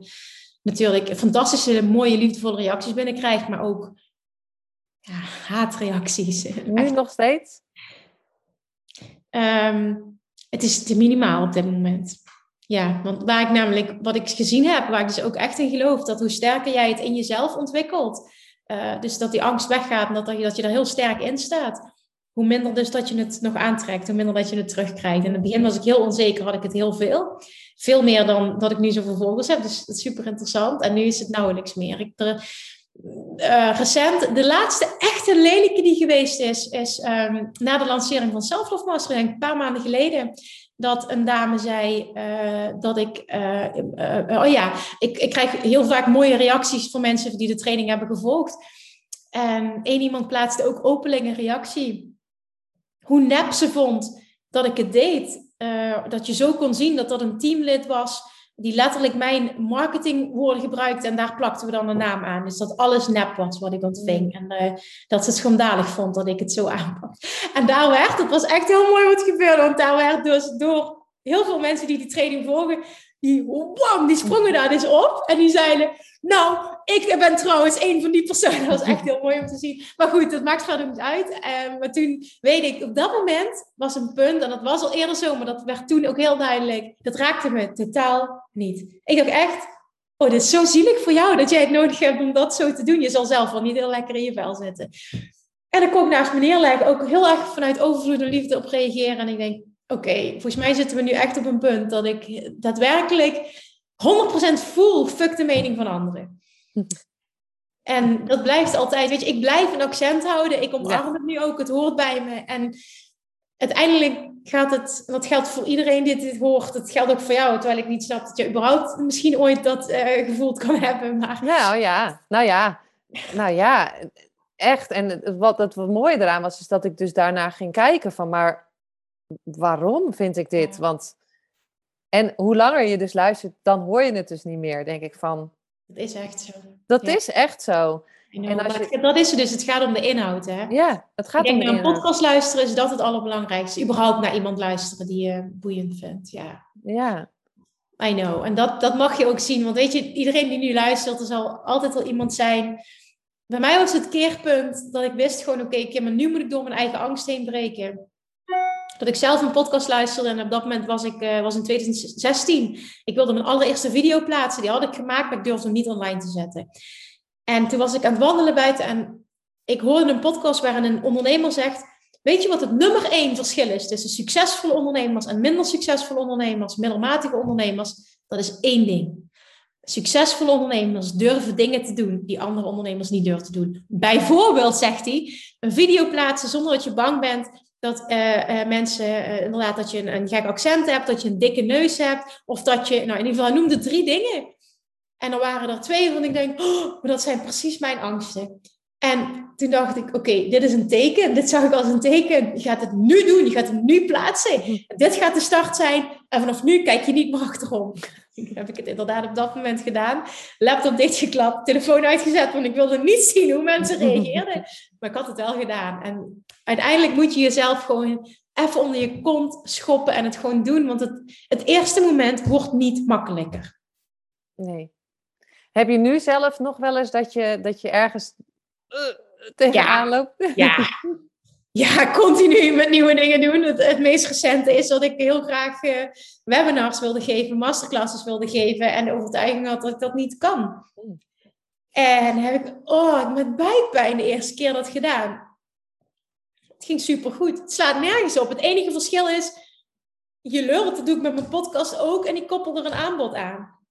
natuurlijk fantastische, mooie, liefdevolle reacties binnenkrijg. Maar ook ja, haatreacties. Nu nog steeds? Um, het is te minimaal op dit moment. Ja, want waar ik namelijk, wat ik gezien heb, waar ik dus ook echt in geloof, dat hoe sterker jij het in jezelf ontwikkelt, uh, dus dat die angst weggaat en dat, dat je er heel sterk in staat, hoe minder dus dat je het nog aantrekt, hoe minder dat je het terugkrijgt. In het begin was ik heel onzeker, had ik het heel veel. Veel meer dan dat ik nu zoveel volgers heb, dus dat is super interessant. En nu is het nauwelijks meer. Ik, er, uh, recent, de laatste echte lelijke die geweest is, is um, na de lancering van Self Love Master, een paar maanden geleden, dat een dame zei uh, dat ik, uh, oh ja, ik, ik krijg heel vaak mooie reacties van mensen die de training hebben gevolgd. En één iemand plaatste ook openlijk een reactie. Hoe nep ze vond dat ik het deed. dat je zo kon zien dat dat een teamlid was die letterlijk mijn marketingwoorden gebruikte en daar plakten we dan een naam aan. Dus dat alles nep was wat ik ontving. En uh, dat ze het schandalig vond dat ik het zo aanpak. En daar werd, het was echt heel mooi wat gebeurde, want daar werd dus door heel veel mensen die die training volgen, die, wam, die sprongen daar dus op en die zeiden, nou, ik ben trouwens een van die personen. Dat was echt heel mooi om te zien. Maar goed, dat maakt verder niet uit. Uh, maar toen weet ik, op dat moment was een punt, en dat was al eerder zo, maar dat werd toen ook heel duidelijk. Dat raakte me totaal niet. Ik dacht echt, oh, dit is zo zielig voor jou dat jij het nodig hebt om dat zo te doen. Je zal zelf wel niet heel lekker in je vel zitten. En dan kon ik naast me neerleggen, ook heel erg vanuit overvloed en liefde op reageren. En ik denk, oké, volgens mij zitten we nu echt op een punt dat ik daadwerkelijk 100% voel, fuck de mening van anderen. En dat blijft altijd, weet je, ik blijf een accent houden. Ik omarm het nu ook, het hoort bij me. En uiteindelijk gaat het, dat geldt voor iedereen die dit hoort. Het geldt ook voor jou, terwijl ik niet snap dat je überhaupt misschien ooit dat uh, gevoeld kan hebben. Maar... Nou ja, nou ja, nou ja, echt. En wat het wat mooie eraan was, is dat ik dus daarna ging kijken van, maar waarom vind ik dit? Want en hoe langer je dus luistert, dan hoor je het dus niet meer, denk ik van. Dat is echt zo. Dat is echt zo. En als je... Dat is het dus, het gaat om de inhoud, hè? Ja, het gaat om de inhoud. Naar een podcast luisteren is dat het allerbelangrijkste. Überhaupt naar iemand luisteren die je boeiend vindt, ja. Ja. I know. En dat, dat mag je ook zien. Want weet je, iedereen die nu luistert, er zal altijd wel iemand zijn. Bij mij was het keerpunt dat ik wist gewoon, oké, okay, maar nu moet ik door mijn eigen angst heen breken dat ik zelf een podcast luisterde. En op dat moment was ik uh, was in 2016. Ik wilde mijn allereerste video plaatsen. Die had ik gemaakt, maar ik durfde hem niet online te zetten. En toen was ik aan het wandelen buiten en ik hoorde een podcast waarin een ondernemer zegt... Weet je wat het nummer één verschil is tussen succesvolle ondernemers en minder succesvolle ondernemers, middelmatige ondernemers? Dat is één ding. Succesvolle ondernemers durven dingen te doen die andere ondernemers niet durven te doen. Bijvoorbeeld, zegt hij, een video plaatsen zonder dat je bang bent dat uh, uh, mensen, uh, inderdaad, dat je een, een, gek accent hebt, dat je een dikke neus hebt, of dat je, nou in ieder geval, hij noemde drie dingen. En er waren er twee waarvan ik denk, oh, maar dat zijn precies mijn angsten. En toen dacht ik, oké, dit is een teken, dit zag ik als een teken. Je gaat het nu doen, je gaat het nu plaatsen. dit gaat de start zijn en vanaf nu kijk je niet meer achterom. heb ik het inderdaad op dat moment gedaan. Laptop dichtgeklapt, telefoon uitgezet, want ik wilde niet zien hoe mensen reageerden. Maar ik had het wel gedaan. En uiteindelijk moet je jezelf gewoon even onder je kont schoppen en het gewoon doen. Want het, het eerste moment wordt niet makkelijker. Nee. Heb je nu zelf nog wel eens dat je, dat je ergens uh, tegenaan ja. loopt? Ja. ja, continu met nieuwe dingen doen. Het, het meest recente is dat ik heel graag uh, webinars wilde geven, masterclasses wilde geven en de overtuiging had dat ik dat niet kan. En heb ik, oh, met buikpijn de eerste keer dat gedaan. Het ging supergoed. Het slaat nergens op. Het enige verschil is, je lult, dat doe ik met mijn podcast ook en ik koppel er een aanbod aan.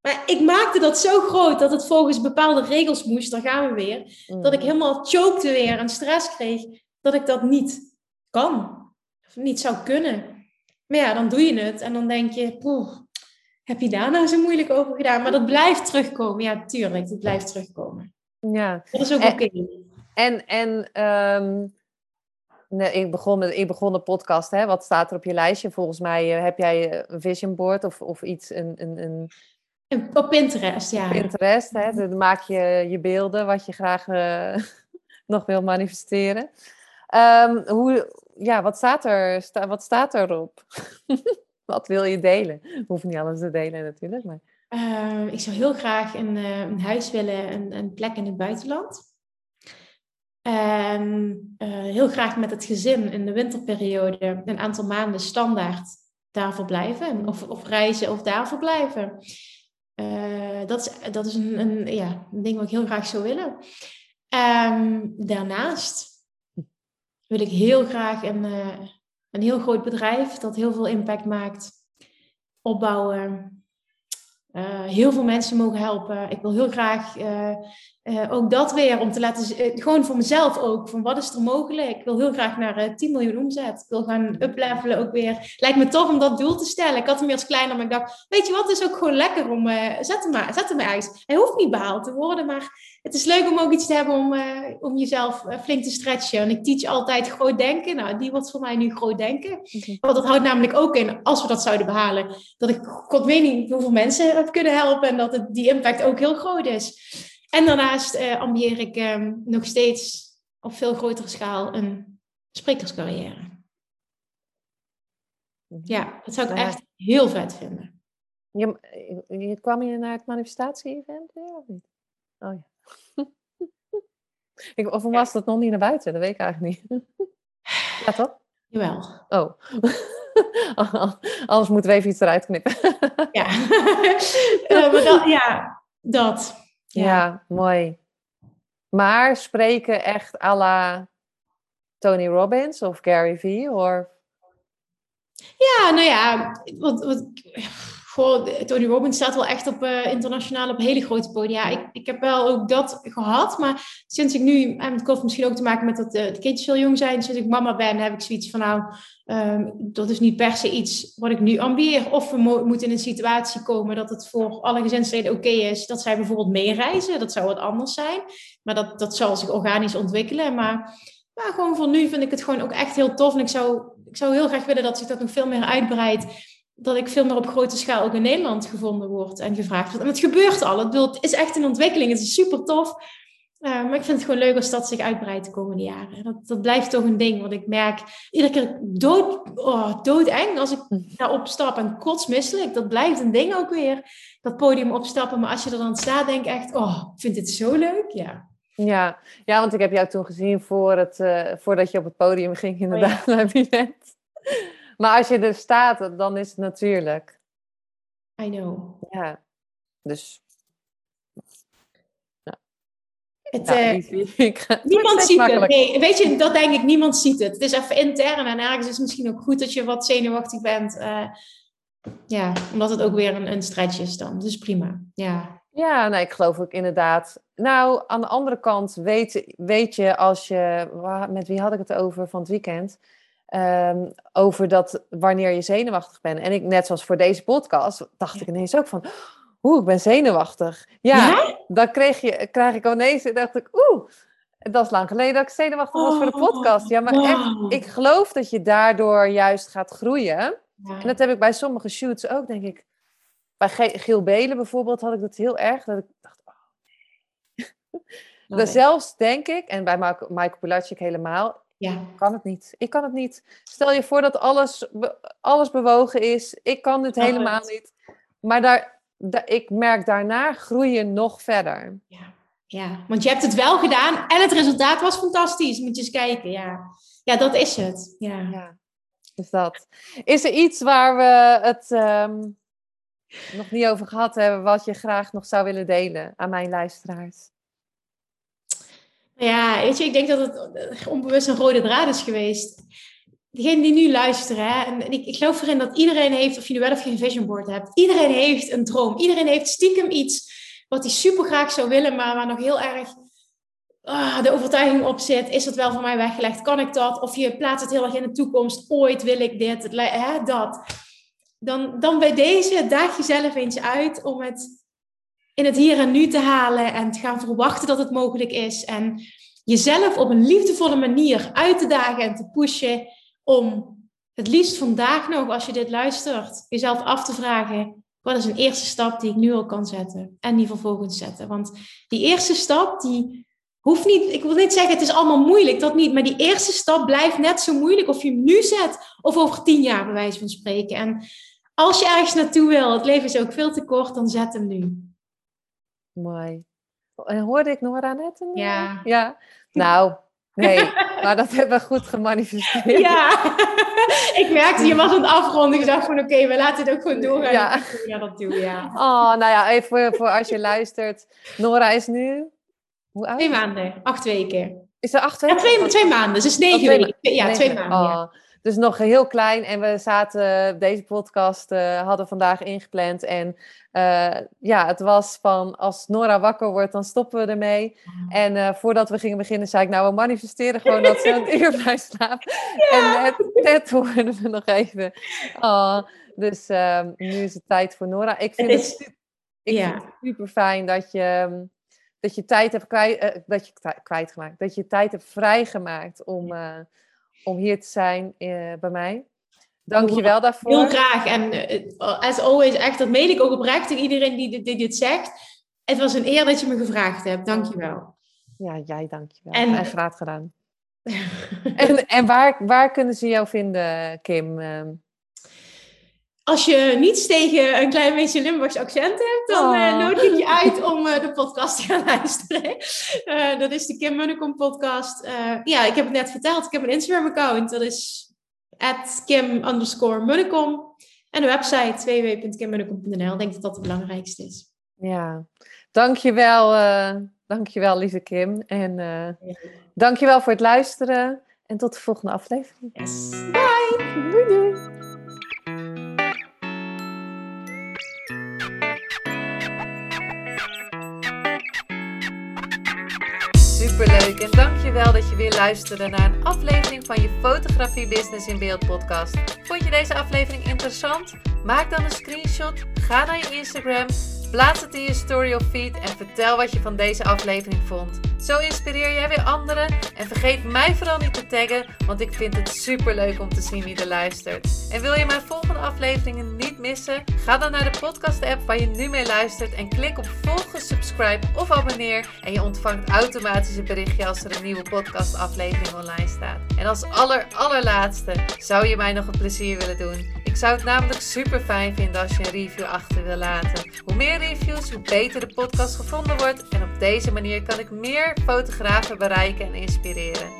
Maar ik maakte dat zo groot dat het volgens bepaalde regels moest, daar gaan we weer. Dat ik mm. helemaal chokte weer en stress kreeg dat ik dat niet kan. Of niet zou kunnen. Maar ja, dan doe je het en dan denk je, poeh, heb je daar nou zo moeilijk over gedaan? Maar dat blijft terugkomen. Ja, tuurlijk, dat blijft terugkomen. Ja. Dat is ook oké. En, en um, nee, ik, begon met, ik begon de podcast, hè? wat staat er op je lijstje? Volgens mij uh, heb jij een vision board of, of iets, een, een, een op Pinterest, ja. Pinterest, hè? Dan maak je je beelden wat je graag uh, nog wil manifesteren. Um, hoe, ja, wat staat, er, sta, wat staat erop? wat wil je delen? We hoeven niet alles te delen natuurlijk. Maar... Uh, ik zou heel graag een, uh, een huis willen, een, een, plek in het buitenland. En uh, heel graag met het gezin in de winterperiode een aantal maanden standaard daar verblijven. Of, of reizen of daar verblijven. Dat is, dat is een, een, ja, ding wat ik heel graag zou willen. Um, daarnaast wil ik heel graag een, uh, een heel groot bedrijf dat heel veel impact maakt, opbouwen. Uh, heel veel mensen mogen helpen. Ik wil heel graag ook dat weer om te laten gewoon voor mezelf ook, van wat is er mogelijk. Ik wil heel graag naar 10 miljoen omzet. Ik wil gaan uplevelen ook weer. Lijkt me tof om dat doel te stellen. Ik had hem eerst kleiner, maar ik dacht, weet je wat, het is ook gewoon lekker om, zet hem maar, zet hem ergens. Hij hoeft niet behaald te worden, maar het is leuk om ook iets te hebben om, uh, om jezelf uh, flink te stretchen. En ik teach altijd groot denken. Nou, die wordt voor mij nu groot denken. Okay. Want dat houdt namelijk ook in, als we dat zouden behalen, dat ik god weet niet hoeveel mensen heb kunnen helpen. En dat het, die impact ook heel groot is. En daarnaast uh, ambieer ik um, nog steeds op veel grotere schaal een sprekerscarrière. Ja, dat zou ik echt heel vet vinden. Je, je, kwam je naar het manifestatie-event weer of niet? Oh ja. Ik, of was dat nog niet naar buiten? Dat weet ik eigenlijk niet. Ja, toch? Jawel. Oh. Anders moeten we even iets eruit knippen. Ja, uh, maar dat, ja, dat. Ja. ja. mooi. Maar spreken echt à la Tony Robbins of Gary Vee? Of... Ja, nou ja, wat, wat, goh, Tony Robbins staat wel echt op uh, internationaal op hele grote podia. Ik, ik heb wel ook dat gehad, maar sinds ik nu, en het heeft misschien ook te maken met dat uh, de kindjes veel jong zijn, sinds ik mama ben, heb ik zoiets van nou, um, dat is niet per se iets wat ik nu ambieer. Of we moeten in een situatie komen dat het voor alle gezinsleden oké is, dat zij bijvoorbeeld meereizen. Dat zou wat anders zijn, maar dat, dat zal zich organisch ontwikkelen. Maar maar gewoon voor nu vind ik het gewoon ook echt heel tof. En ik zou, ik zou heel graag willen dat zich dat nog veel meer uitbreidt dat ik veel meer op grote schaal ook in Nederland gevonden word en gevraagd wordt. En het gebeurt al. Het is echt een ontwikkeling. Het is super tof. Uh, maar ik vind het gewoon leuk als dat zich uitbreidt de komende jaren. Dat, dat blijft toch een ding. Want ik merk iedere keer dood, oh, doodeng als ik daar opstap en kotsmisselijk. Dat blijft een ding ook weer. Dat podium opstappen. Maar als je er dan staat, denk ik echt, oh, ik vind dit zo leuk. Ja. Ja, ja want ik heb jou toen gezien voor het, uh, voordat je op het podium ging, inderdaad, oh, ja. naar maar als je er staat, dan is het natuurlijk. I know. Ja, dus. Het, uh, niemand ziet het. Nee, weet je, dat denk ik, niemand ziet het. Het is even intern en ergens is het misschien ook goed dat je wat zenuwachtig bent. Uh, ja, omdat het ook weer een, een stretch is dan. Dus prima. Ja. Ja, nee, ik geloof ook inderdaad. Nou, aan de andere kant weet, weet je als je... Met wie had ik het over van het weekend? Um, over dat wanneer je zenuwachtig bent. En ik, net zoals voor deze podcast, dacht ik ineens ook van, oeh, ik ben zenuwachtig. Ja, dan kreeg, je, krijg ik ineens, dacht ik, oeh, dat is lang geleden dat ik zenuwachtig was voor de podcast. Ja, maar echt, ik geloof dat je daardoor juist gaat groeien. En dat heb ik bij sommige shoots ook, denk ik. Bij Giel Belen bijvoorbeeld had ik dat heel erg, dat ik dacht, oh nee. Zelfs denk ik, en bij Michael Pilatschik helemaal, ja. Ik kan het niet. Ik kan het niet. Stel je voor dat alles, alles bewogen is. Ik kan dit helemaal niet. Maar daar, ik merk daarna groeien nog verder. Ja. ja, want je hebt het wel gedaan en het resultaat was fantastisch. Moet je eens kijken. Ja, ja dat is het. Ja. ja. Dus dat. Is er iets waar we het ehm, nog niet over gehad hebben, wat je graag nog zou willen delen aan mijn luisteraars? Ja, weet je, ik denk dat het onbewust een rode draad is geweest. Degene die nu luisteren, hè, en ik, ik geloof erin dat iedereen heeft, of je nu wel of geen vision board hebt, iedereen heeft een droom. Iedereen heeft stiekem iets wat hij super graag zou willen, maar waar nog heel erg ah, de overtuiging op zit. Is het wel voor mij weggelegd? Kan ik dat? Of je plaatst het heel erg in de toekomst. Ooit wil ik dit, hè, dat. Dan, dan bij deze daag jezelf eens uit om het in het hier en nu te halen en te gaan verwachten dat het mogelijk is. En jezelf op een liefdevolle manier uit te dagen en te pushen om het liefst vandaag nog, als je dit luistert, jezelf af te vragen: wat is een eerste stap die ik nu al kan zetten en die vervolgens zetten. Want die eerste stap, die hoeft niet, ik wil niet zeggen het is allemaal moeilijk, dat niet. Maar die eerste stap blijft net zo moeilijk of je hem nu zet of over tien jaar bij wijze van spreken. En als je ergens naartoe wil, het leven is ook veel te kort, dan zet hem nu. Mooi. En hoorde ik Nora net? Een, ja. Ja. Nou, nee, maar dat hebben we goed gemanifesteerd. Ja, ik merkte, je was aan het afronden. Ik dacht van, oké, we laten het ook gewoon doorgaan. Ja. ja, dat doen ja. Oh, nou ja, even voor, voor als je luistert. Nora is nu, hoe oud? Twee maanden, acht weken. Is er acht Ja, weken? twee, twee maanden, dus negen Oh, weken. Ja, twee maanden. ja. Dus nog heel klein en we zaten, deze podcast eh, hadden vandaag ingepland. En eh, ja, het was van als Nora wakker wordt, dan stoppen we ermee. En eh, voordat we gingen beginnen, zei ik, nou, we manifesteren gewoon dat ze een uur blijft slapen. En net, net hoorden we nog even. Oh, dus ehm, nu is het tijd voor Nora. Ik vind Het het, is- ik ja. vind het super fijn dat je, ehm, dat je tijd hebt kwijt, dat je kwijtgemaakt. Dat je tijd hebt vrijgemaakt om, om hier te zijn eh, bij mij. Dank je wel daarvoor. Heel graag. En eh, as always, echt, dat meen ik ook oprecht tegen iedereen die, dit- die dit zegt. Het was een eer dat je me gevraagd hebt. Dank je wel. Ja, jij dank je wel. En- En, graag gedaan. En, en waar, waar kunnen ze jou vinden, Kim? Als je niets tegen een klein beetje Limburgs accent hebt, dan eh, Oh. nodig ik je uit om eh, de podcast te gaan luisteren. Eh, dat is de Kim Munnekom podcast. Ja, ik heb het net verteld. Ik heb een Instagram account. Dat is Kim underscore Munnekom. En de website www.kimmunnekom.nl. Ik denk dat dat het belangrijkste is. ja, dankjewel, dankjewel lieve Kim. En eh dankjewel voor het luisteren. En tot de volgende aflevering. Yes. Doei doei. Superleuk en dankjewel dat je weer luisterde naar een aflevering van je Fotografie Business in Beeld podcast. Vond je deze aflevering interessant? Maak dan een screenshot, ga naar je Instagram, plaats het in je story of feed en vertel wat je van deze aflevering vond. Zo inspireer jij weer anderen en vergeet mij vooral niet te taggen, want ik vind het superleuk om te zien wie er luistert. En wil je mijn volgende afleveringen missen? Ga dan naar de podcast app waar je nu mee luistert en klik op volgen, subscribe of abonneer en je ontvangt automatisch een berichtje als er een nieuwe podcast aflevering online staat. En als aller allerlaatste zou je mij nog een plezier willen doen. Ik zou het namelijk super fijn vinden als je een review achter wil laten. Hoe meer reviews, hoe beter de podcast gevonden wordt en op deze manier kan ik meer fotografen bereiken en inspireren.